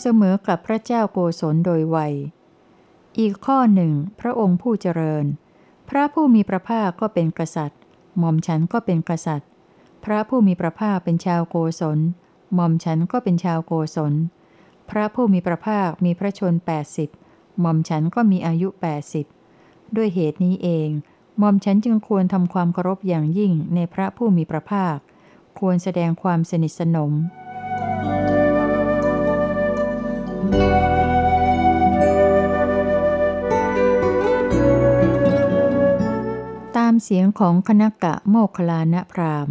เสมอกับพระเจ้าโกศลโดยวัยอีกข้อหนึ่ง พระองค์ผู้เจริญ พระผู้มีพระภาคก็เป็นกษัตริย์ หม่อมฉันก็เป็นกษัตริย์ พระผู้มีพระภาคเป็นชาวโกศล หม่อมฉันก็เป็นชาวโกศล พระผู้มีพระภาคมีพระชน80หม่อมฉันก็มีอายุ 80 ด้วยเหตุนี้เองหม่อมฉันจึงควรทำความเคารพอย่างยิ่งในพระผู้มีพระภาค ควรแสดงความสนิทสนม ตามเสียงของคณกะโมคคลานะพราม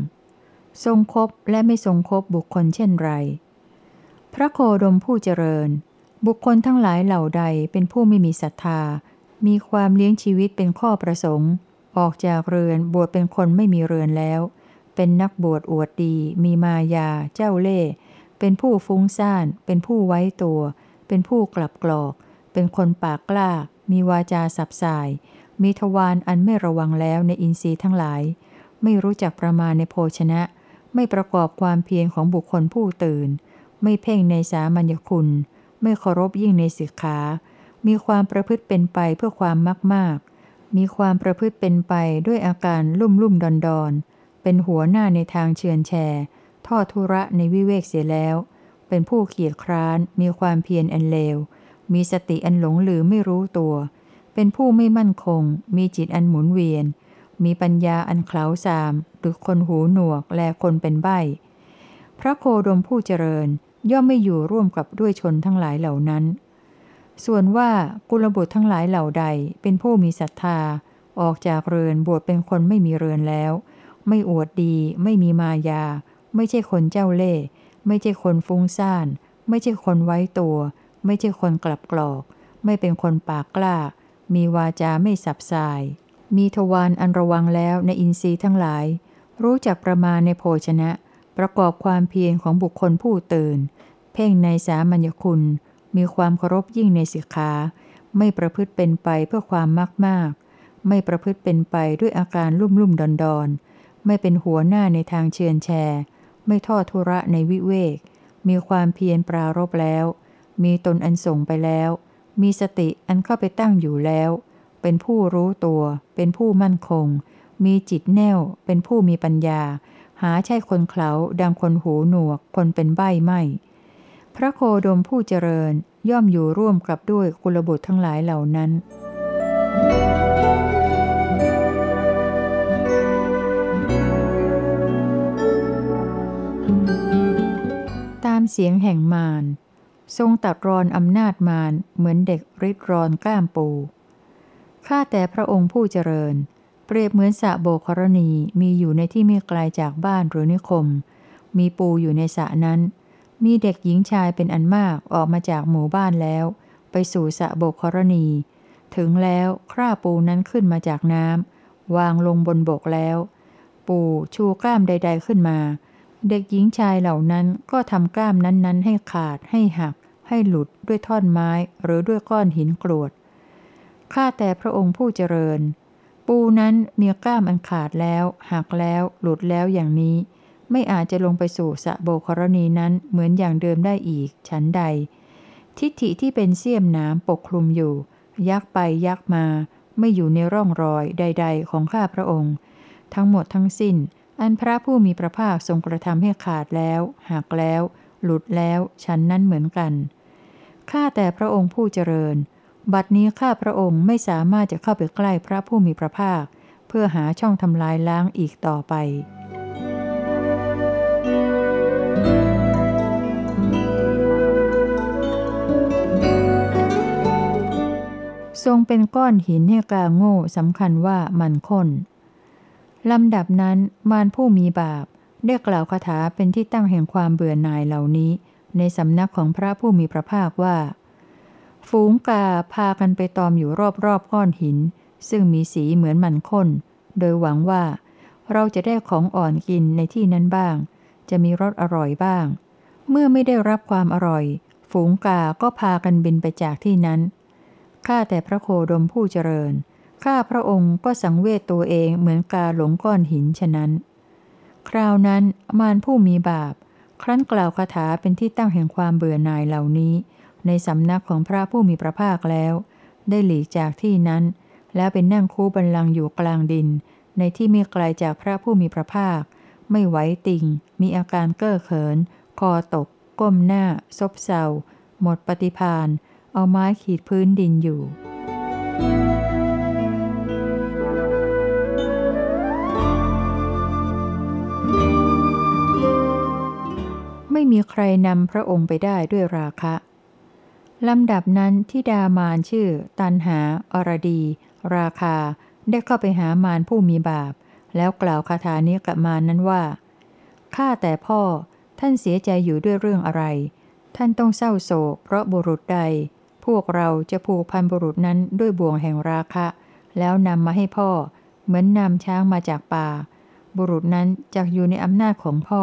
ทรงคบและไม่ทรงคบบุคคลเช่นไร พระโคดมผู้เจริญ บุคคลทั้งหลายเหล่าใดเป็นผู้ไม่มีศรัทธา มีความเลี้ยงชีวิตเป็นข้อประสงค์ ออกจากเรือนบวชเป็นคนไม่มีเรือนแล้ว เป็นนักบวชอวดดี มีมายา เจ้าเล่ห์เป็นผู้ฟุ้งซ่าน เป็นผู้ไว้ตัว เป็นผู้กลับกรอก เป็นคนปากกล้า มีวาจาสับสาย มีทวารอันไม่ระวังแล้วในอินทรีย์ทั้งหลาย ไม่รู้จักประมาณในโภชนะ ไม่ประกอบความเพียรของบุคคลผู้ตื่น ไม่เพ่งในสามัญญคุณ ไม่เคารพยิ่งในสิกขา มีความประพฤติเป็นไปเพื่อความมากมากมีความประพฤติเป็นไปด้วยอาการลุ่มลุ่มดอนดอนเป็นหัวหน้าในทางเชือนแชร์ทอดทุระในวิเวกเสียแล้ว เป็นผู้เกียจคร้าน มีความเพียรอันเลว มีสติอันหลงหลืมไม่รู้ตัว เป็นผู้ไม่มั่นคง มีจิตอันหมุนเวียน มีปัญญาอันเคล้าสาม หรือคนหูหนวกและคนเป็นใบพระโคดมผู้เจริญย่อมไม่อยู่ร่วมกับด้วยชนทั้งหลายเหล่านั้น ส่วนว่ากุลบุตรทั้งหลายเหล่าใด เป็นผู้มีศรัทธา ออกจากเรือนบวชเป็นคนไม่มีเรือนแล้ว ไม่อวดดี ไม่มีมายา ไม่ใช่คนเจ้าเล่ห์ ไม่ใช่คนฟุ้งซ่าน ไม่ใช่คนไว้ตัว ไม่ใช่คนกลับกรอก ไม่เป็นคนปากกล้า มีวาจาไม่สับสาย มีทวารอันระวังแล้วในอินทรีย์ทั้งหลาย รู้จักประมาณในโภชนะ ประกอบความเพียรของบุคคลผู้ตื่น เพ่งในสามัญญคุณ มีความเคารพยิ่งในสิกขา ไม่ประพฤติเป็นไปเพื่อความมากมาก ไม่ประพฤติเป็นไปด้วยอาการลุ่มลุ่มดอนดอนไม่เป็นหัวหน้าในทางเชือนแชร์ ไม่ทอดทุระในวิเวก มีความเพียรปรารบแล้ว มีตนอันส่งไปแล้ว มีสติอันเข้าไปตั้งอยู่แล้ว เป็นผู้รู้ตัว เป็นผู้มั่นคง มีจิตแน่ว เป็นผู้มีปัญญา หาใช่คนเขาดังคนหูหนวก คนเป็นใบ้ไม่ พระโคดมผู้เจริญย่อมอยู่ร่วมกับด้วยกุลบุตรทั้งหลายเหล่านั้นตา เสียงแห่งมารทรงตัดรอนอำนาจมารเหมือนเด็กริดรอนกล้ามปู ข้าแต่พระองค์ผู้เจริญ เปรียบเหมือนสะโบกรณีมีอยู่ในที่ไม่ไกลาจากบ้านหรือนิคม มีปูอยู่ในสระนั้น มีเด็กหญิงชายเป็นอันมากออกมาจากหมู่บ้านแล้ว ไปสู่สะโบกรณี ถึงแล้วคร่าปูนั้นขึ้นมาจากน้ำวางลงบนบกแล้ว ปูชูกล้ามใด ๆขึ้นมา เด็กหญิงชายเหล่านั้นก็ทำกล้ามนั้นๆ ให้ขาดให้หัก ให้หลุดด้วยท่อนไม้หรือด้วยก้อนหินกรวดข้าแต่พระองค์ผู้เจริญ ปูนั้นมีกล้ามอันขาดแล้ว หักแล้ว หลุดแล้วอย่างนี้ ไม่อาจจะลงไปสู่สะโบกรณีนั้นเหมือนอย่างเดิมได้อีก ฉันใด ทิฏฐิที่เป็นเสี้ยมน้ำปกคลุมอยู่ ยักไปยักมา ไม่อยู่ในร่องรอยใด ๆ ของข้าพระองค์ ทั้งหมดทั้งสิ้น อันพระผู้มีพระภาคทรงกระทำให้ขาดแล้วหักแล้ว หลุดแล้วฉันนั้นเหมือนกัน ข้าแต่พระองค์ผู้เจริญ บัดนี้ข้าพระองค์ไม่สามารถจะเข้าไปใกล้พระผู้มีพระภาค เพื่อหาช่องทำลายล้างอีกต่อไปทรงเป็นก้อนหินให้กาโง่สำคัญว่ามันค้น ลำดับนั้นมารผู้มีบาปได้กล่าวคาถาเป็นที่ตั้งแห่งความเบื่อหน่ายเหล่านี้ ในสำนักของพระผู้มีพระภาคว่า ฝูงกาพากันไปตอมอยู่รอบๆก้อนหิน ซึ่งมีสีเหมือนมันข้น โดยหวังว่า เราจะได้ของอ่อนกินในที่นั้นบ้าง จะมีรสอร่อยบ้าง เมื่อไม่ได้รับความอร่อย ฝูงกาก็พากันบินไปจากที่นั้นข้าแต่พระโคดมผู้เจริญ ข้าพระองค์ก็สังเวชตัวเองเหมือนกาหลงก้อนหินฉะนั้น คราวนั้นมารผู้มีบาป ครั้นกล่าวคาถาเป็นที่ตั้งแห่งความเบื่อหน่ายเหล่านี้ ในสำนักของพระผู้มีพระภาคแล้ว ได้หลีกจากที่นั้น แล้วเป็นนั่งคู่บันลังอยู่กลางดิน ในที่ไม่ไกลจากพระผู้มีพระภาค ไม่ไหวติง มีอาการเก้อเขิน คอตก ก้มหน้า ซบเซาหมดปฏิพานเอาไม้ขีดพื้นดินอยู่ ไม่มีใครนำพระองค์ไปได้ด้วยราคะลำดับนั้นที่ดามานชื่อ ตันหา อรดี ราคา ได้เข้าไปหามารผู้มีบาป แล้วกล่าวคาถานี้กับมารนั้นว่า ข้าแต่พ่อ ท่านเสียใจอยู่ด้วยเรื่องอะไร ท่านต้องเศร้าโศก เพราะบุรุษใด พวกเราจะผูกพันบุรุษนั้นด้วยบ่วงแห่งราคะ แล้วนำมาให้พ่อ เหมือนนำช้างมาจากป่า บุรุษนั้นจะอยู่ในอำนาจของพ่อ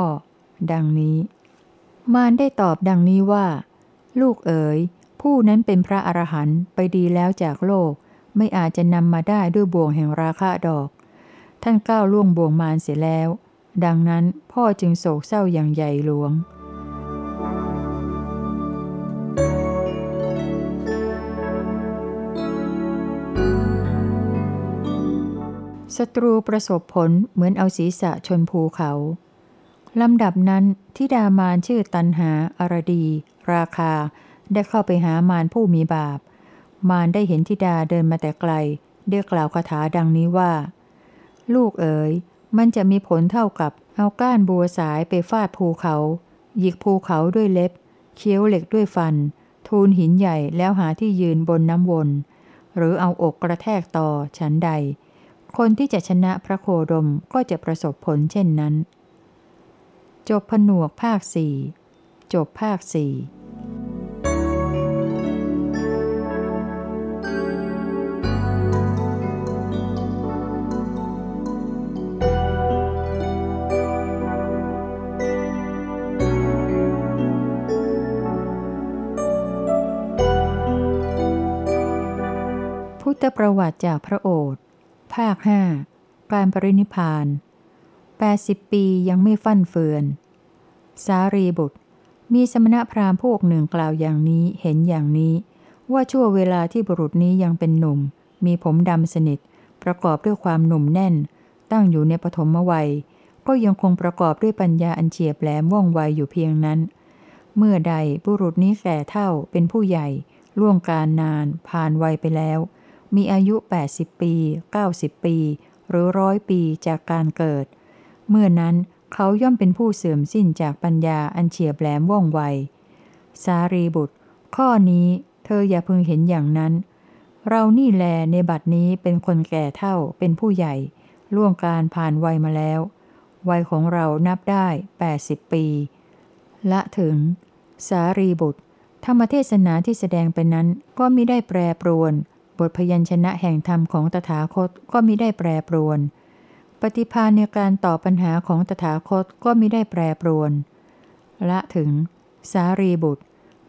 ดังนี้ มารได้ตอบดังนี้ว่า ลูกเอ๋ย ผู้นั้นเป็นพระอรหันต์ไปดีแล้วจากโลก ไม่อาจจะนำมาได้ด้วยบ่วงแห่งราคะดอก ท่านก้าวล่วงบ่วงมารเสียแล้ว ดังนั้นพ่อจึงโศกเศร้าอย่างใหญ่หลวงศัตรูประสบผลเหมือนเอาศีรษะชนภูเขา ลำดับนั้นทิดามานชื่อตันหาอารดี ราคา ได้เข้าไปหามารผู้มีบาป มารได้เห็นทิดาเดินมาแต่ไกลได้กล่าวคาถาดังนี้ว่า ลูกเอ๋ย มันจะมีผลเท่ากับเอาก้านบัวสายไปฟาดภูเขา หยิกภูเขาด้วยเล็บ เคี้ยวเหล็กด้วยฟัน ทูลหินใหญ่แล้วหาที่ยืนบนน้ำวน หรือเอาอกกระแทกต่อฉันใด คนที่จะชนะพระโคดมก็จะประสบผลเช่นนั้น จบผนวกภาคสี่จบภาคสี่พุทธประวัติจากพระโอษฐ์ภาคห้าการปรินิพาน 80 ปียังไม่ฟั่นเฟือน สารีบุตร มีสมณพราหมณ์พวกหนึ่งกล่าวอย่างนี้เห็นอย่างนี้ ว่าชั่วเวลาที่บุรุษนี้ยังเป็นหนุ่ม มีผมดำสนิท ประกอบด้วยความหนุ่มแน่น ตั้งอยู่ในปฐมวัย ก็ยังคงประกอบด้วยปัญญาอันเฉียบแหลมว่องไวอยู่เพียงนั้น เมื่อใดบุรุษนี้แก่เท่าเป็นผู้ใหญ่ ล่วงการนาน ผ่านวัยไปแล้ว มีอายุ 80 ปี 90 ปี หรือร้อยปีจากการเกิด เมื่อนั้นเขาย่อมเป็นผู้เสื่อมสิ้นจากปัญญาอันเฉียบแหลมว่องไว สารีบุตร ข้อนี้เธออย่าพึงเห็นอย่างนั้น เรานี่แลในบัดนี้เป็นคนแก่เท่าเป็นผู้ใหญ่ ล่วงการผ่านวัยมาแล้ว วัยของเรานับได้ 80 ปี ละถึง สารีบุตร ธรรมเทศนาที่แสดงไปนั้นก็มิได้แปรปรวน บทพยัญชนะแห่งธรรมของตถาคตก็มิได้แปรปรวน ปฏิภาณในการตอบปัญหาของตถาคตก็มิได้แปรปรวน ละถึง สารีบุตร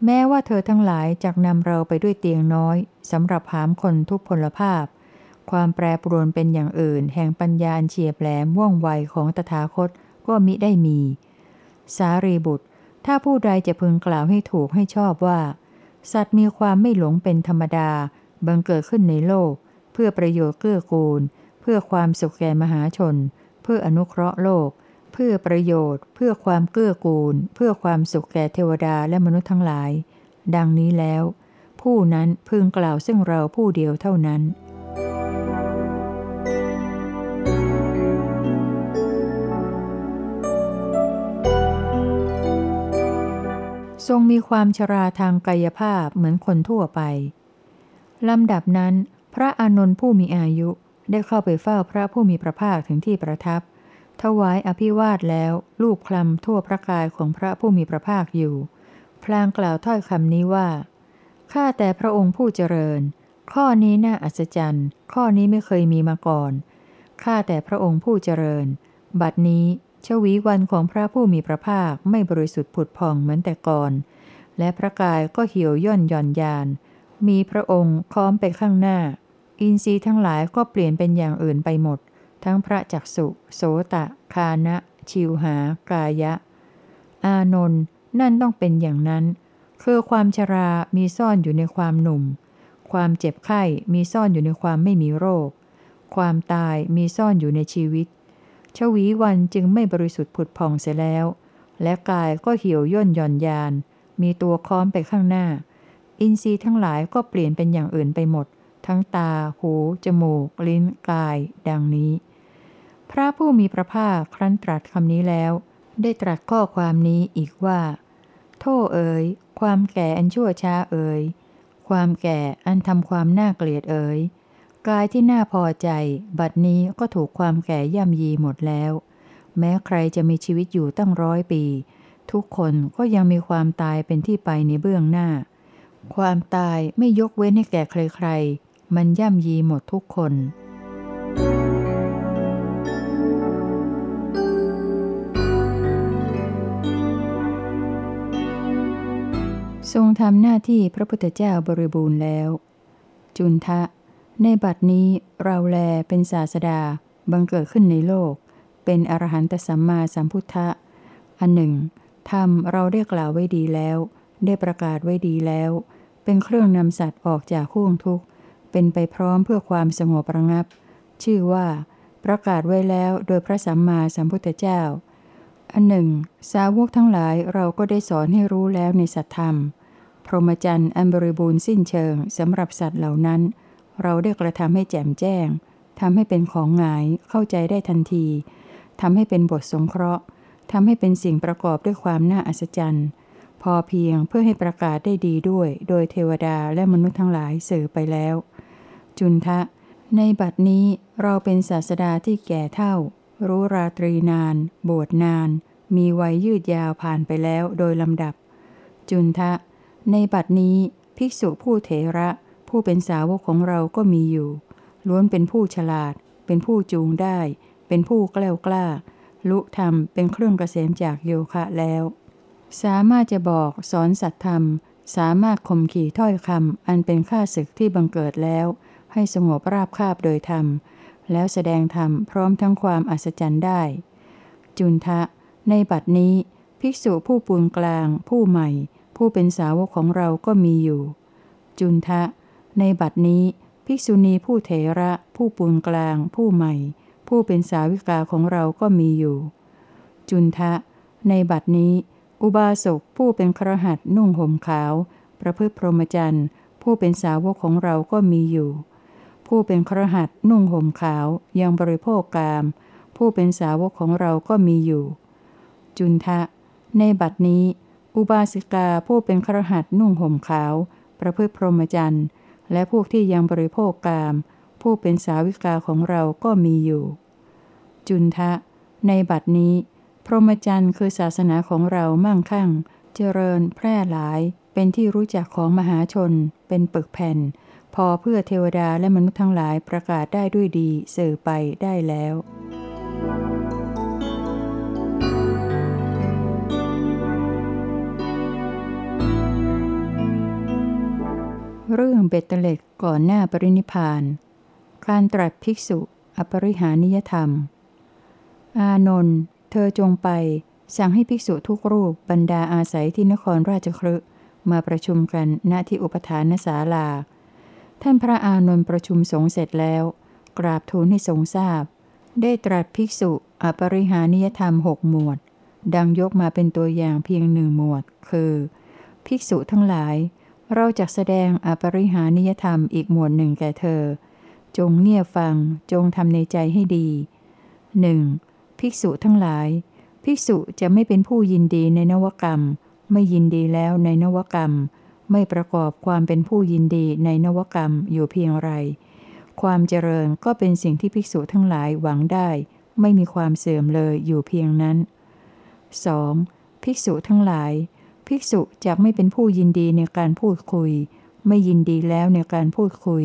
แม้ว่าเธอทั้งหลายจักนำเราไปด้วยเตียงน้อยสำหรับหามคนทุกพลภาพ ความแปรปรวนเป็นอย่างอื่น แห่งปัญญาเฉียบแหลมว่องไวของตถาคตก็มิได้มี สารีบุตร ถ้าผู้ใดจะพึงกล่าวให้ถูกให้ชอบว่า สัตว์มีความไม่หลงเป็นธรรมดาบังเกิดขึ้นในโลก เพื่อประโยชน์เกื้อกูล พื่อความสุขแก่มหาชน เพื่ออนุเคราะห์โลก เพื่อประโยชน์ เพื่อความเกื้อกูล เพื่อความสุขแก่เทวดาและมนุษย์ทั้งหลาย ดังนี้แล้ว ผู้นั้นพึงกล่าวซึ่งเราผู้เดียวเท่านั้น ทรงมีความชราทางกายภาพเหมือนคนทั่วไป ลำดับนั้น พระอานนท์ผู้มีอายุ ได้เข้าไปเฝ้าพระผู้มีพระภาคถึงที่ประทับ ถวายอภิวาทแล้วลูบคลำทั่วพระกายของพระผู้มีพระภาคอยู่ พลางกล่าวถ้อยคำนี้ว่า ข้าแต่พระองค์ผู้เจริญ ข้อนี้น่าอัศจรรย์ ข้อนี้ไม่เคยมีมาก่อน ข้าแต่พระองค์ผู้เจริญ บัดนี้ชวีวันของพระผู้มีพระภาคไม่บริสุทธิ์ผุดผ่องเหมือนแต่ก่อน และพระกายก็เหี่ยวย่นหย่อนยาน มีพระองค์ค้อมไปข้างหน้า อินทรีย์ทั้งหลายก็เปลี่ยนเป็นอย่างอื่นไปหมด ทั้งพระจักสุโสตะ คานะ ชิวหา กายะ อานนท์นั่นต้องเป็นอย่างนั้น คือความชรามีซ่อนอยู่ในความหนุ่ม ความเจ็บไข้มีซ่อนอยู่ในความไม่มีโรค ความตายมีซ่อนอยู่ในชีวิต ชวีวันจึงไม่บริสุทธิ์ผุดผ่องเสียแล้ว และกายก็เหี่ยวย่นหย่อนยาน มีตัวค้อมไปข้างหน้า อินทรีย์ทั้งหลายก็เปลี่ยนเป็นอย่างอื่นไปหมด ทั้งตา หู จมูก ลิ้น กาย ดังนี้ พระผู้มีพระภาคครั้นตรัสคำนี้แล้ว ได้ตรัสข้อความนี้อีกว่า โทษเอ๋ย ความแก่อันชั่วช้าเอ่ยความแก่อันทำความน่าเกลียดเอ่ยกายที่น่าพอใจ บัดนี้ก็ถูกความแก่ย่ำยีหมดแล้ว แม้ใครจะมีชีวิตอยู่ตั้งร้อยปี ทุกคนก็ยังมีความตายเป็นที่ไปในเบื้องหน้าความตายไม่ยกเว้นให้แก่ใครๆ มันย่ำยีหมดทุกคน ทรงทำหน้าที่พระพุทธเจ้าบริบูรณ์แล้ว จุนทะ ในบัดนี้เราแลเป็นศาสดาบังเกิดขึ้นในโลก เป็นอรหันตสัมมาสัมพุทธะ อันหนึ่งธรรมเราได้กล่าวไว้ดีแล้ว ได้ประกาศไว้ดีแล้ว เป็นเครื่องนำสัตว์ออกจากข่วงทุกข์ เป็นไปพร้อมเพื่อความสงบระงับ ชื่อว่าประกาศไว้แล้วโดยพระสัมมาสัมพุทธเจ้า อันหนึ่ง สาวกทั้งหลายเราก็ได้สอนให้รู้แล้วในสัตธรรม พรหมจรรย์อันบริบูรณ์สิ้นเชิงสำหรับสัตว์เหล่านั้น เราได้กระทำให้แจ่มแจ้งทำให้เป็นของหงายเข้าใจได้ทันทีทำให้เป็นบทสงเคราะห์ทำให้เป็นสิ่งประกอบด้วยความน่าอัศจรรย์ พอเพียงเพื่อให้ประกาศได้ดีด้วย โดยเทวดาและมนุษย์ทั้งหลายสื่อไปแล้ว จุนทะ ในบัดนี้เราเป็นศาสดาที่แก่เท่า รู้ราตรีนาน บวชนาน มีวัยยืดยาวผ่านไปแล้วโดยลำดับ จุนทะ ในบัดนี้ภิกษุผู้เถระ ผู้เป็นสาวกของเราก็มีอยู่ ล้วนเป็นผู้ฉลาด เป็นผู้จูงได้ เป็นผู้แกล้ากล้า ลุธรรมเป็นเครื่องเกษมจากโยคะแล้ว สามารถจะบอกสอนสัตธรรมสามารถข่มขี่ถ้อยคำอันเป็นข้าศึกที่บังเกิดแล้ว ให้สงบราบคาบโดยธรรม แล้วแสดงธรรมพร้อมทั้งความอัศจรรย์ได้ จุนทะ ในบัดนี้ ภิกษุผู้ปูนกลาง ผู้ใหม่ ผู้เป็นสาวกของเราก็มีอยู่ จุนทะ ในบัดนี้ ภิกษุณีผู้เถระ ผู้ปุนกลาง ผู้ใหม่ ผู้เป็นสาวิกาของเราก็มีอยู่ จุนทะ ในบัดนี้ อุบาสกผู้เป็นครหัสนุ่งห่มขาว ประพฤติพรหมจรรย์ผู้เป็นสาวกของเราก็มีอยู่ ผู้เป็นครหัสนุ่งห่มขาวยังบริโภคกาม ผู้เป็นสาวกของเราก็มีอยู่ จุนทะ ในบัดนี้ อุบาสิกาผู้เป็นครหัสนุ่งห่มขาว ประพฤติพรหมจรรย์ และพวกที่ยังบริโภคกาม ผู้เป็นสาวิกาของเราก็มีอยู่ จุนทะ ในบัดนี้ พรหมจรรย์คือศาสนาของเรามั่งคั่ง เจริญแพร่หลาย เป็นที่รู้จักของมหาชน เป็นปึกแผ่น พอเพื่อเทวดาและมนุษย์ทั้งหลายประกาศได้ด้วยดีสื่อไปได้แล้ว เรื่องเบตเตเล็กก่อนหน้าปรินิพานการตรัสภิกษุ อปริหานิยธรรม อานนท์เธอจงไป สั่งให้ภิกษุทุกรูปบรรดาอาศัยที่นครราชครึมาประชุมกันณที่อุปทานศาลา ท่านพระอานนท์ประชุมสงเสร็จแล้ว กราบทูลให้ทรงทราบ ได้ตรัสภิกษุอปริหานิยธรรมหกหมวด ดังยกมาเป็นตัวอย่างเพียงหนึ่งหมวด คือ ภิกษุทั้งหลาย เราจะแสดงอปริหานิยธรรมอีกหมวดหนึ่งแก่เธอ จงเงียบฟังจงทำในใจให้ดีหนึ่งภิกษุทั้งหลาย ภิกษุจะไม่เป็นผู้ยินดีในนวกรรม ไม่ยินดีแล้วในนวกรรม ไม่ประกอบความเป็นผู้ยินดีในนวกรรมอยู่เพียงไร ความเจริญก็เป็นสิ่งที่ภิกษุทั้งหลายหวังได้ ไม่มีความเสื่อมเลยอยู่เพียงนั้น 2. ภิกษุทั้งหลาย ภิกษุจะไม่เป็นผู้ยินดีในการพูดคุย ไม่ยินดีแล้วในการพูดคุย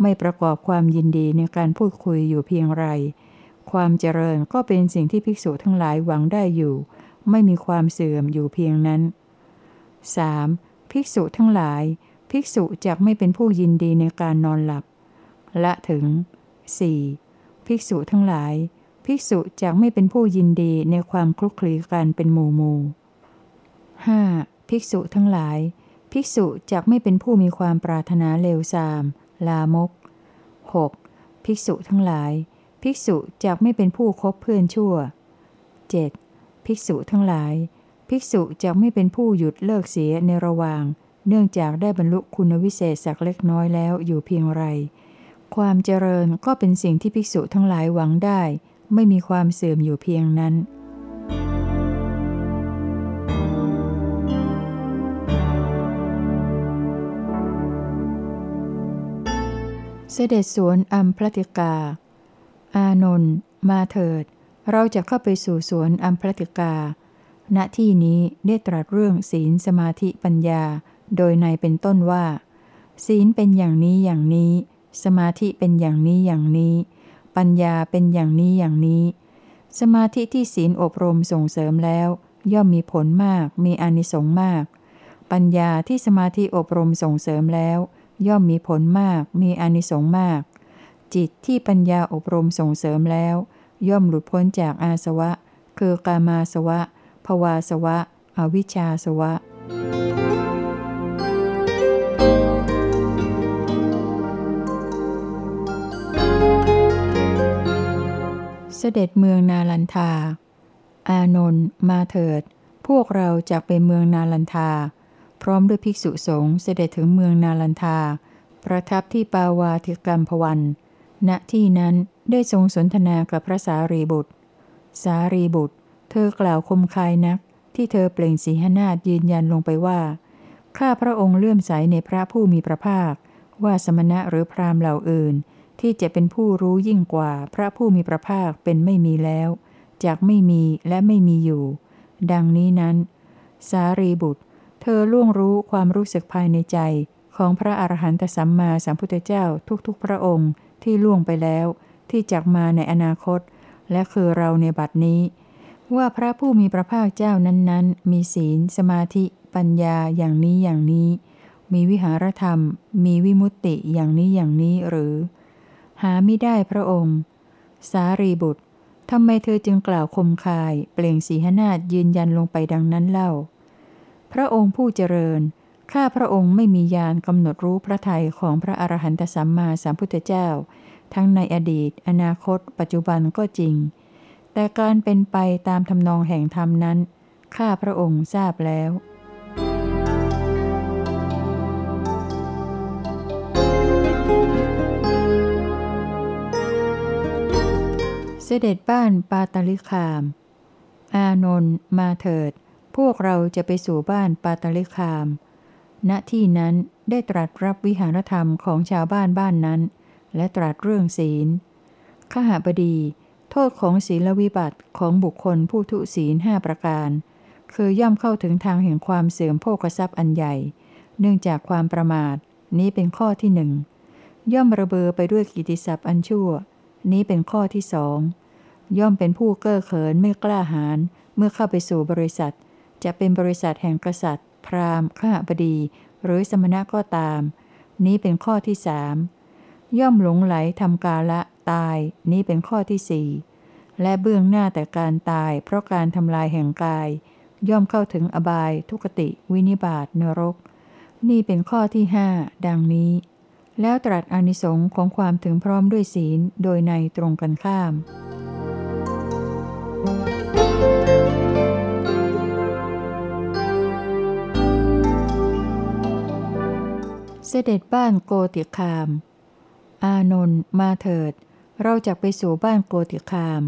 ไม่ประกอบความยินดีในการพูดคุยอยู่เพียงไร ความเจริญก็เป็นสิ่งที่ภิกษุทั้งหลายหวังได้อยู่ ไม่มีความเสื่อมอยู่เพียงนั้น 3. ภิกษุทั้งหลาย ภิกษุจะไม่เป็นผู้ยินดีในการนอนหลับ ละถึง 4. ภิกษุทั้งหลาย ภิกษุจะไม่เป็นผู้ยินดีในความคลุกคลีกันเป็นหมู่หมู่ 5. ภิกษุทั้งหลาย ภิกษุจักไม่เป็นผู้มีความปรารถนาเลวทราม ลามก 6. ภิกษุทั้งหลาย ภิกษุจักไม่เป็นผู้คบเพื่อนชั่ว 7. ภิกษุทั้งหลาย ภิกษุจักไม่เป็นผู้หยุดเลิกเสียในระหว่าง เนื่องจากได้บรรลุคุณวิเศษสักเล็กน้อยแล้วอยู่เพียงไร ความเจริญก็เป็นสิ่งที่ภิกษุทั้งหลายหวังได้ ไม่มีความเสื่อมอยู่เพียงนั้นเสด็จสวนอัมพลติกา อานนท์ มาเถิด เราจะเข้าไปสู่สวนอัมพลติกา ณที่นี้ได้ตรัสเรื่องศีลสมาธิปัญญา โดยในเป็นต้นว่า ศีลเป็นอย่างนี้อย่างนี้ สมาธิเป็นอย่างนี้อย่างนี้ ปัญญาเป็นอย่างนี้อย่างนี้ สมาธิที่ศีลอบรมส่งเสริมแล้ว ย่อมมีผลมากมีอนิสงส์มาก ปัญญาที่สมาธิอบรมส่งเสริมแล้ว ย่อมมีผลมากมีอนิสงส์มาก จิตที่ปัญญาอบรมส่งเสริมแล้ว ย่อมหลุดพ้นจากอาสวะ คือกามาสวะ ภวาสวะ อวิชชาสวะ เสด็จเมืองนาลันทา อานนท์มาเถิด พวกเราจะไปเมืองนาลันทา พร้อมด้วยภิกษุสงฆ์เสด็จถึงเมืองนาลันทา ประทับที่ปาวาธิกรรมพวัน ณที่นั้นได้ทรงสนทนากับพระสารีบุตร สารีบุตร เธอกล่าวคมคายนัก ที่เธอเปล่งสีหนาฏยืนยันลงไปว่า ข้าพระองค์เลื่อมใสในพระผู้มีพระภาค ว่าสมณะหรือพราหมณ์เหล่าอื่น ที่จะเป็นผู้รู้ยิ่งกว่าพระผู้มีพระภาคเป็นไม่มีแล้ว จากไม่มีและไม่มีอยู่ ดังนี้นั้น สารีบุตร เธอล่วงรู้ความรู้สึกภายในใจของพระอรหันตสัมมาสัมพุทธเจ้าทุกๆ พระองค์ที่ล่วงไปแล้ว ที่จักมาในอนาคต และคือเราในบัดนี้ ว่าพระผู้มีพระภาคเจ้านั้นๆ มีศีล สมาธิ ปัญญาอย่างนี้อย่างนี้ มีวิหารธรรม มีวิมุตติอย่างนี้อย่างนี้หรือ หาไม่ได้พระองค์ สารีบุตรทำไมเธอจึงกล่าวคมคาย เปล่งสีหนาฏยืนยันลงไปดังนั้นเล่า พระองค์ผู้เจริญ ข้าพระองค์ไม่มียานกำหนดรู้พระทัยของพระอรหันตสัมมาสัมพุทธเจ้า ทั้งในอดีต อนาคต ปัจจุบันก็จริง แต่การเป็นไปตามทำนองแห่งธรรมนั้น ข้าพระองค์ทราบแล้วเสด็จบ้านปาตลิคาม อานนท์มาเถิด พวกเราจะไปสู่บ้านปาตลิคาม ณ ที่นั้นได้ตรัสรับวิหารธรรมของชาวบ้านบ้านนั้น และตรัสเรื่องศีล ขหบดี โทษของศีลวิบัติของบุคคลผู้ทุศีลห้าประการ คือย่อมเข้าถึงทางแห่งความเสื่อมโภคทรัพย์อันใหญ่ เนื่องจากความประมาท นี้เป็นข้อที่หนึ่งย่อมระเบอไปด้วยกิติศัพท์อันชั่ว นี้เป็นข้อที่สองย่อมเป็นผู้เก้อเขินไม่กล้าหาญเมื่อเข้าไปสู่บริษัท จะเป็นบริษัทแห่งกษัตริย์ พราหมณ์ข้าบดี หรือสมณะก็ตาม นี้เป็นข้อที่สามย่อมหลงไหลทำกาละ ตายนี้เป็นข้อที่สี่และเบื้องหน้าแต่การตาย เพราะการทำลายแห่งกาย ย่อมเข้าถึงอบาย ทุกติ วินิบาตนรก นี่เป็นข้อที่ห้าดังนี้ แล้วตรัสอนิสงค์ของความถึงพร้อมด้วยศีลโดยในตรงกันข้าม เสด็จบ้านโกติคาม อานนท์มาเถิด เราจะไปสู่บ้านโกติคาม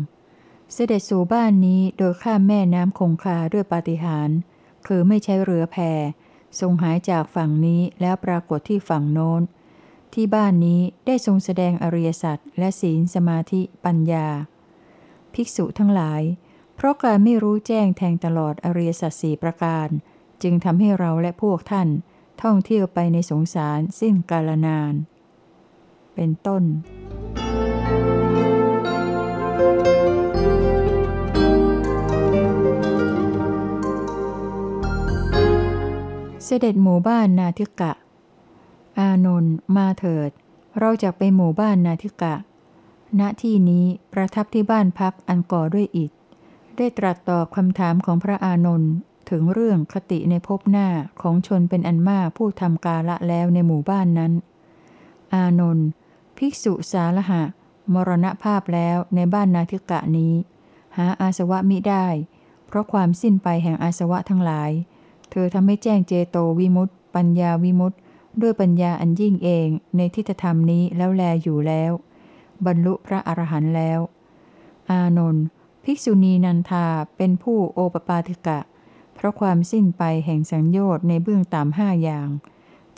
เสด็จสู่บ้านนี้โดยข้ามแม่น้ำคงคาด้วยปาฏิหาริย์คือไม่ใช้เรือแพทรงหายจากฝั่งนี้แล้วปรากฏที่ฝั่งโน้น ที่บ้านนี้ได้ทรงแสดงอริยสัจและศีลสมาธิปัญญา ภิกษุทั้งหลาย เพราะการไม่รู้แจ้งแทงตลอดอริยสัจสี่ประการ จึงทำให้เราและพวกท่าน ท่องเที่ยวไปในสงสารสิ้นกาลนาน เป็นต้น สด็จหมู่บ้านนาทิกะ อานนท์มาเถิด เราจะไปหมู่บ้านนาทิกะ ณที่นี้ประทับที่บ้านพักอันก่อด้วยอิฐ ได้ตรัสตอบคำถามของพระอานนท์ถึงเรื่องคติในภพหน้าของชนเป็นอันมากผู้ทำกาละแล้วในหมู่บ้านนั้น อานนท์ภิกษุสาละหะ มรณภาพแล้วในบ้านนาทิกะนี้ หาอาสวะมิได้ เพราะความสิ้นไปแห่งอาสวะทั้งหลาย เธอทำให้แจ้งเจโตวิมุตติปัญญาวิมุตติด้วยปัญญาอันยิ่งเองในทิฏฐธรรมนี้แล้วแลอยู่แล้ว บรรลุพระอรหันต์แล้ว อานนท์ภิกษุณีนันทาเป็นผู้โอปปาติกะ เพราะความสิ้นไปแห่งสังโยชน์ในเบื้องต่ำห้าอย่าง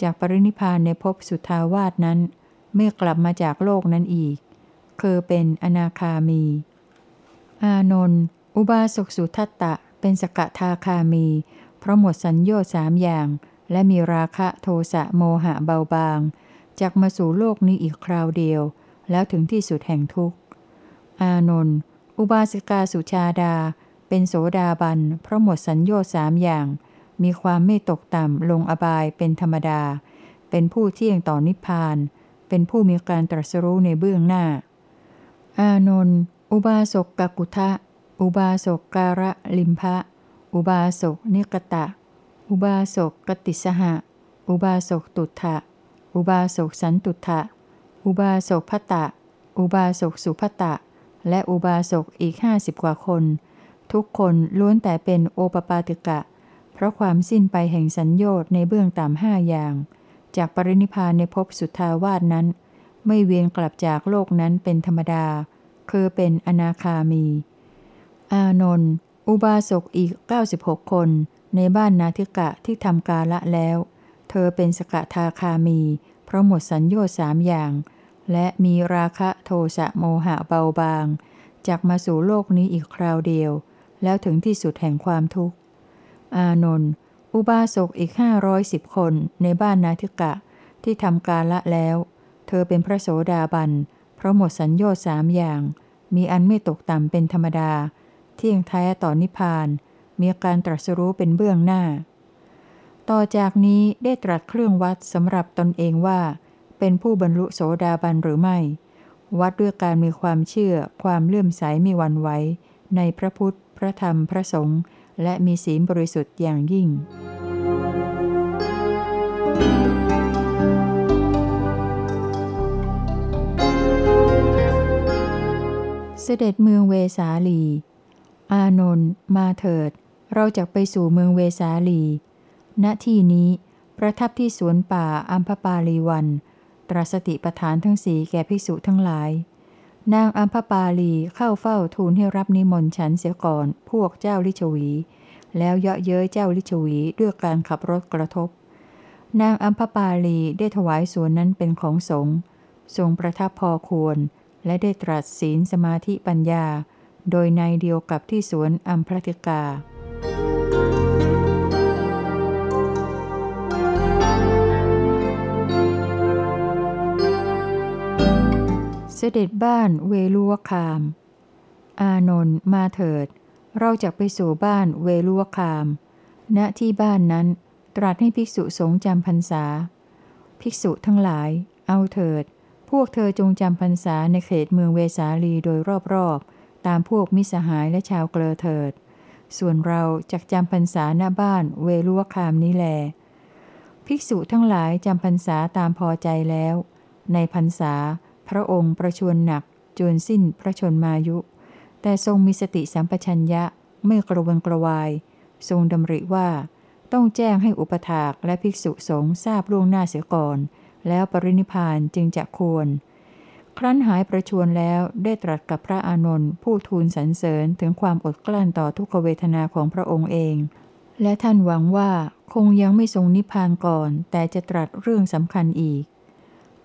จากปรินิพานในภพสุทาวาสนั้นไม่กลับมาจากโลกนั้นอีก คือเป็นอนาคามี อานนท์อุบาสกสุทัตตะเป็นสกทาคามี เพราะหมดสัญโยชน์สามอย่าง และมีราคะโทสะโมหะเบาบางจากมาสู่โลกนี้อีกคราวเดียว แล้วถึงที่สุดแห่งทุกข์ อานนท์อุบาสิกาสุชาดา เป็นโสดาบัน เพราะหมดสัญโยชน์สามอย่าง มีความไม่ตกต่ำลงอบายเป็นธรรมดา เป็นผู้เที่ยงต่อนิพพาน เป็นผู้มีการตรัสรู้ในเบื้องหน้า อานนท์อุบาสกกกุทะ อุบาสกการะลิมภะ อุบาสกนิกตะ อุบาสกกติสหะ อุบาสกตุถะ อุบาสกสันตุถะ อุบาสกพตะ อุบาสกสุพตะ และอุบาสกอีกห้าสิบกว่าคน ทุกคนล้วนแต่เป็นโอปปาติกะ เพราะความสิ้นไปแห่งสัญโยชน์ในเบื้องต่ำห้าอย่าง จากปรินิพานในภพสุทธาวาสนั้น ไม่เวียนกลับจากโลกนั้นเป็นธรรมดา คือเป็นอนาคามี อานนท์ อุบาสกอีก 96 คน ในบ้านนาทิกะที่ทำกาละแล้ว เธอเป็นสกทาคามี เพราะหมดสัญโยสามอย่าง และมีราคะโทสะโมหะเบาบางจากมาสู่โลกนี้อีกคราวเดียว แล้วถึงที่สุดแห่งความทุกข์ อานนท์อุบาสกอีกห้าร้อยสิบคนในบ้านนาทิกะที่ทำกาละแล้ว เธอเป็นพระโสดาบัน เพราะหมดสัญโยสามอย่าง มีอันไม่ตกต่ำเป็นธรรมดา ที่ยงแท้ต่อนิพพาน มีการตรัสรู้เป็นเบื้องหน้า ต่อจากนี้ได้ตรัสเครื่องวัดสำหรับตนเองว่า เป็นผู้บรรลุโสดาบันหรือไม่ วัดด้วยการมีความเชื่อ ความเลื่อมใสมีวันไหวในพระพุทธ พระธรรม พระสงฆ์และมีศีลบริสุทธิ์อย่างยิ่งเสด็จเมืองเวสาลี อานนท์มาเถิด เราจะไปสู่เมืองเวสาลี ณที่นี้ประทับที่สวนป่าอัมพปาลีวัน ตรัสติประธานทั้งสีแก่ภิกษุทั้งหลาย นางอัมพปาลีเข้าเฝ้าทูลให้รับนิมนต์ฉันเสียก่อนพวกเจ้าลิชวี แล้วเยาะเย้ยเจ้าลิชวีด้วยการขับรถกระทบ นางอัมพปาลีได้ถวายสวนนั้นเป็นของสงฆ์ทรงประทับพอควร และได้ตรัสศีลสมาธิปัญญา โดยในเดียวกับที่สวนอัมพรติกา เสด็จบ้านเวลุวคาม อานนท์มาเถิด เราจะไปสู่บ้านเวลุวคาม ณที่บ้านนั้นตรัสให้ภิกษุสงฆ์จำพรรษา ภิกษุทั้งหลาย เอาเถิด พวกเธอจงจำพรรษาในเขตเมืองเวสาลีโดยรอบๆ ตามพวกมิสหายและชาวเกลอเถิด ส่วนเราจะจำพรรษาหน้าบ้านเวลุวคามนี้แล ภิกษุทั้งหลายจำพรรษาตามพอใจแล้ว ในพรรษา พระองค์ประชวรหนักจนสิ้นพระชนมายุ แต่ทรงมีสติสัมปชัญญะไม่กระวนกระวาย ทรงดำริว่า ต้องแจ้งให้อุปถากและภิกษุสงฆ์ทราบล่วงหน้าเสียก่อน แล้วปรินิพานจึงจะควร ครั้นหายประชวรแล้วได้ตรัสกับพระอานนท์ผู้ทูลสรรเสริญถึงความอดกลั้นต่อทุกขเวทนาของพระองค์เอง และท่านหวังว่าคงยังไม่ทรงนิพพานก่อน แต่จะตรัสเรื่องสำคัญอีก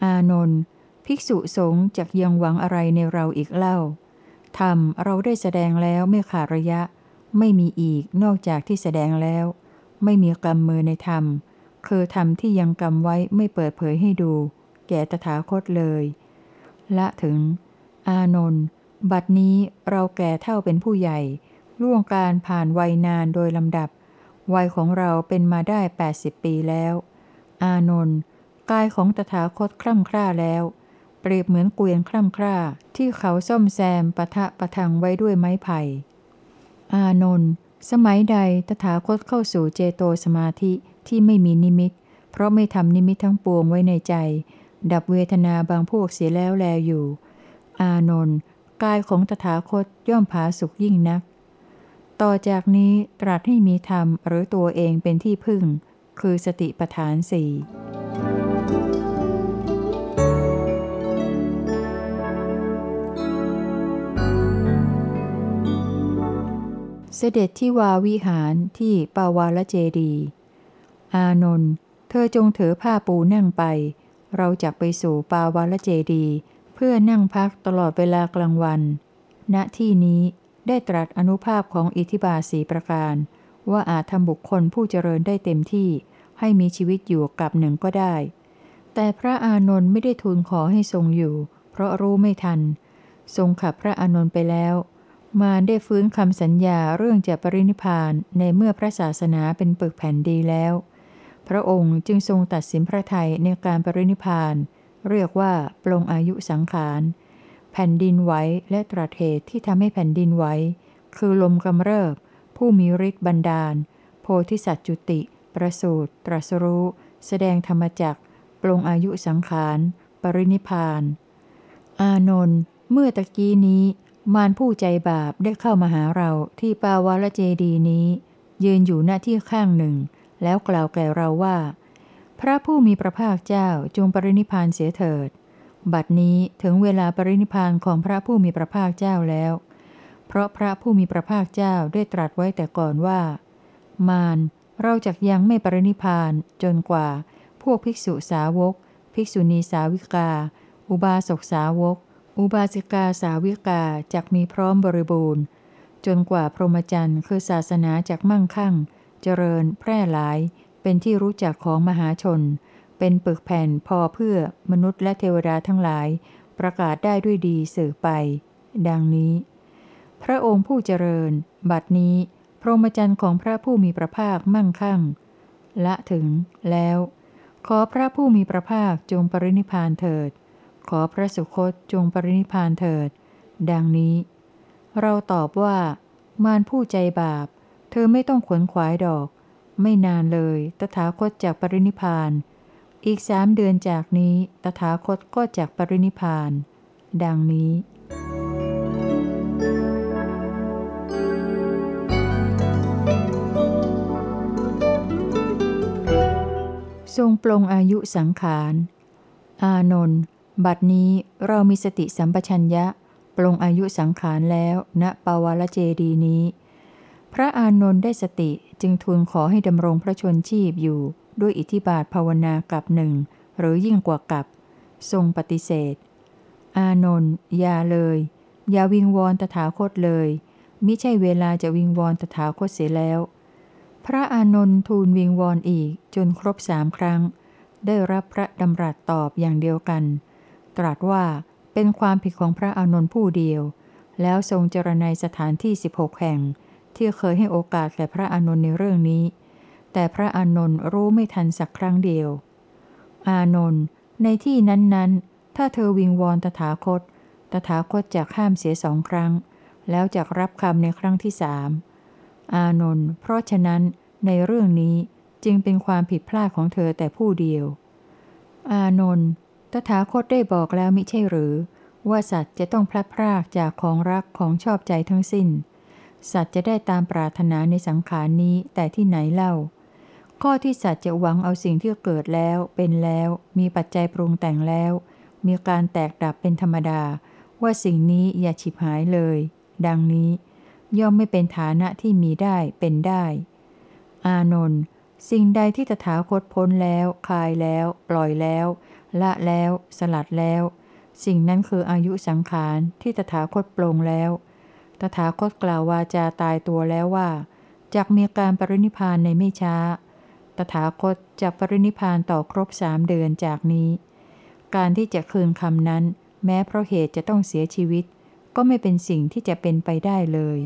อานนท์ภิกษุสงฆ์จักยังหวังอะไรในเราอีกเล่าธรรมเราได้แสดงแล้วไม่ขาดระยะ ไม่มีอีกนอกจากที่แสดงแล้ว ไม่มีกรรมมือในธรรมคือธรรมที่ยังกรรมไว้ไม่เปิดเผยให้ดู แก่ตถาคตเลย ละถึง อานนท์บัดนี้เราแก่เท่าเป็นผู้ใหญ่ ล่วงการผ่านวัยนานโดยลำดับ วัยของเราเป็นมาได้ 80 ปีแล้ว อานนท์กายของตถาคตคร่ำคร่าแล้ว เปรียบเหมือนเกวียนคร่ำคร่า ที่เขาซ่อมแซมปะทะประทังไว้ด้วยไม้ไผ่ อานนท์สมัยใดตถาคตเข้าสู่เจโตสมาธิที่ไม่มีนิมิต เพราะไม่ทำนิมิตทั้งปวงไว้ในใจ ดับเวทนาบางพวกเสียแล้วแลอยู่ อานนท์กายของตถาคตย่อมผาสุกยิ่งนัก ต่อจากนี้ตรัสให้มีธรรมหรือตัวเองเป็นที่พึ่ง คือสติปทานสี่เสด็จที่วาวิหารที่ปาวาลเจดี อานนท์ เธอจงถือผ้าปูนั่งไป เราจะไปสู่ปาวาลเจดีเพื่อนั่งพักตลอดเวลากลางวัน ณที่นี้ได้ตรัสอนุภาพของอิทธิบาสีประการ ว่าอาจทำบุคคลผู้เจริญได้เต็มที่ให้มีชีวิตอยู่กับหนึ่งก็ได้ แต่พระอานนท์ไม่ได้ทูลขอให้ทรงอยู่ เพราะรู้ไม่ทัน ทรงขับพระอานนท์ไปแล้ว มารได้ฟื้นคำสัญญาเรื่องจะปรินิพานในเมื่อพระศาสนาเป็นปึกแผ่นดีแล้ว พระองค์จึงทรงตัดสินพระทัยในการปรินิพาน เรียกว่าปลงอายุสังขาร แผ่นดินไหวและตรัสเหตุที่ทำให้แผ่นดินไหวคือลมกำเริบ ผู้มีฤทธิ์บันดาล โพธิสัตว์จุติ ประสูตรตรัสรู้ แสดงธรรมจักปลงอายุสังขาร ปรินิพาน อานนท์เมื่อตะกี้นี้ มารผู้ใจบาปได้เข้ามาหาเราที่ปาวาลเจดีนี้ ยืนอยู่หน้าที่ข้างหนึ่ง แล้วกล่าวแก่เราว่า พระผู้มีพระภาคเจ้าจงปรินิพานเสียเถิด บัดนี้ถึงเวลาปรินิพานของพระผู้มีพระภาคเจ้าแล้ว เพราะพระผู้มีพระภาคเจ้าได้ตรัสไว้แต่ก่อนว่า มารเราจะยังไม่ปรินิพานจนกว่า พวกภิกษุสาวก ภิกษุณีสาวิกา อุบาสกสาวก อุบาสิกาสาวิกาจักมีพร้อมบริบูรณ์ จนกว่าพรหมจรรย์คือศาสนาจากมั่งคั่ง เจริญ แพร่หลาย เป็นที่รู้จักของมหาชน เป็นปึกแผ่นพอเพื่อมนุษย์และเทวดาทั้งหลาย ประกาศได้ด้วยดีสื่อไป ดังนี้ พระองค์ผู้เจริญ บัดนี้ พรหมจรรย์ของพระผู้มีพระภาคมั่งคั่ง ละถึง แล้ว ขอพระผู้มีพระภาคจงปรินิพานเถิด ขอพระสุคตจงปรินิพานเถิด ดังนี้ เราตอบว่ามารผู้ใจบาป เธอไม่ต้องขวนขวายดอก ไม่นานเลย ตถาคตจากปรินิพาน อีกสามเดือนจากนี้ ตถาคตก็จากปรินิพาน ดังนี้ทรงปลงอายุสังขาร อานนท์บัดนี้เรามีสติสัมปชัญญะปลงอายุสังขารแล้วณปาวาลเจดีนี้ พระอานนท์ได้สติจึงทูลขอให้ดำรงพระชนชีพอยู่ ด้วยอิทธิบาทภาวนากับหนึ่ง หรือยิ่งกว่ากับ ทรงปฏิเสธ อานนท์อย่าเลย อย่าวิงวอนตถาคตเลยมิใช่เวลาจะวิงวอนตถาคตเสียแล้ว พระอานนท์ทูลวิงวอนอีกจนครบสามครั้ง ได้รับพระดำรัสตอบอย่างเดียวกัน ตรัสว่าเป็นความผิดของพระอานนท์ผู้เดียว แล้วทรงเจรในสถานที่ 16 แห่ง ที่เคยให้โอกาสแก่พระอานนท์ในเรื่องนี้ แต่พระอานนท์รู้ไม่ทันสักครั้งเดียว อานนท์ในที่นั้นๆ ถ้าเธอวิงวอนตถาคต ตถาคตจะข้ามเสียสองครั้ง แล้วจะรับคำในครั้งที่สามอานนท์เพราะฉะนั้นในเรื่องนี้จึงเป็นความผิดพลาดของเธอแต่ผู้เดียว อานนท์ตถาคตได้บอกแล้วมิใช่หรือ ว่าสัตว์จะต้องพลัดพรากจากของรักของชอบใจทั้งสิ้น สัตว์จะได้ตามปรารถนาในสังขารนี้แต่ที่ไหนเล่า ข้อที่สัตว์จะหวังเอาสิ่งที่เกิดแล้ว เป็นแล้ว มีปัจจัยปรุงแต่งแล้ว มีการแตกดับเป็นธรรมดา ว่าสิ่งนี้อย่าฉิบหายเลย ดังนี้ ย่อมไม่เป็นฐานะที่มีได้เป็นได้ อานนท์สิ่งใดที่ตถาคตพ้นแล้วคายแล้ว ปล่อยแล้ว ละแล้ว สลัดแล้ว สิ่งนั้นคืออายุสังขารที่ตถาคตปรงแล้ว ตถาคตกล่าววาจาตายตัวแล้วว่าจากมีการปรินิพานในไม่ช้า ตถาคตจะปรินิพานต่อครบสามเดือนจากนี้ การที่จะคืนคำนั้น แม้เพราะเหตุจะต้องเสียชีวิต ก็ไม่เป็นสิ่งที่จะเป็นไปได้เลย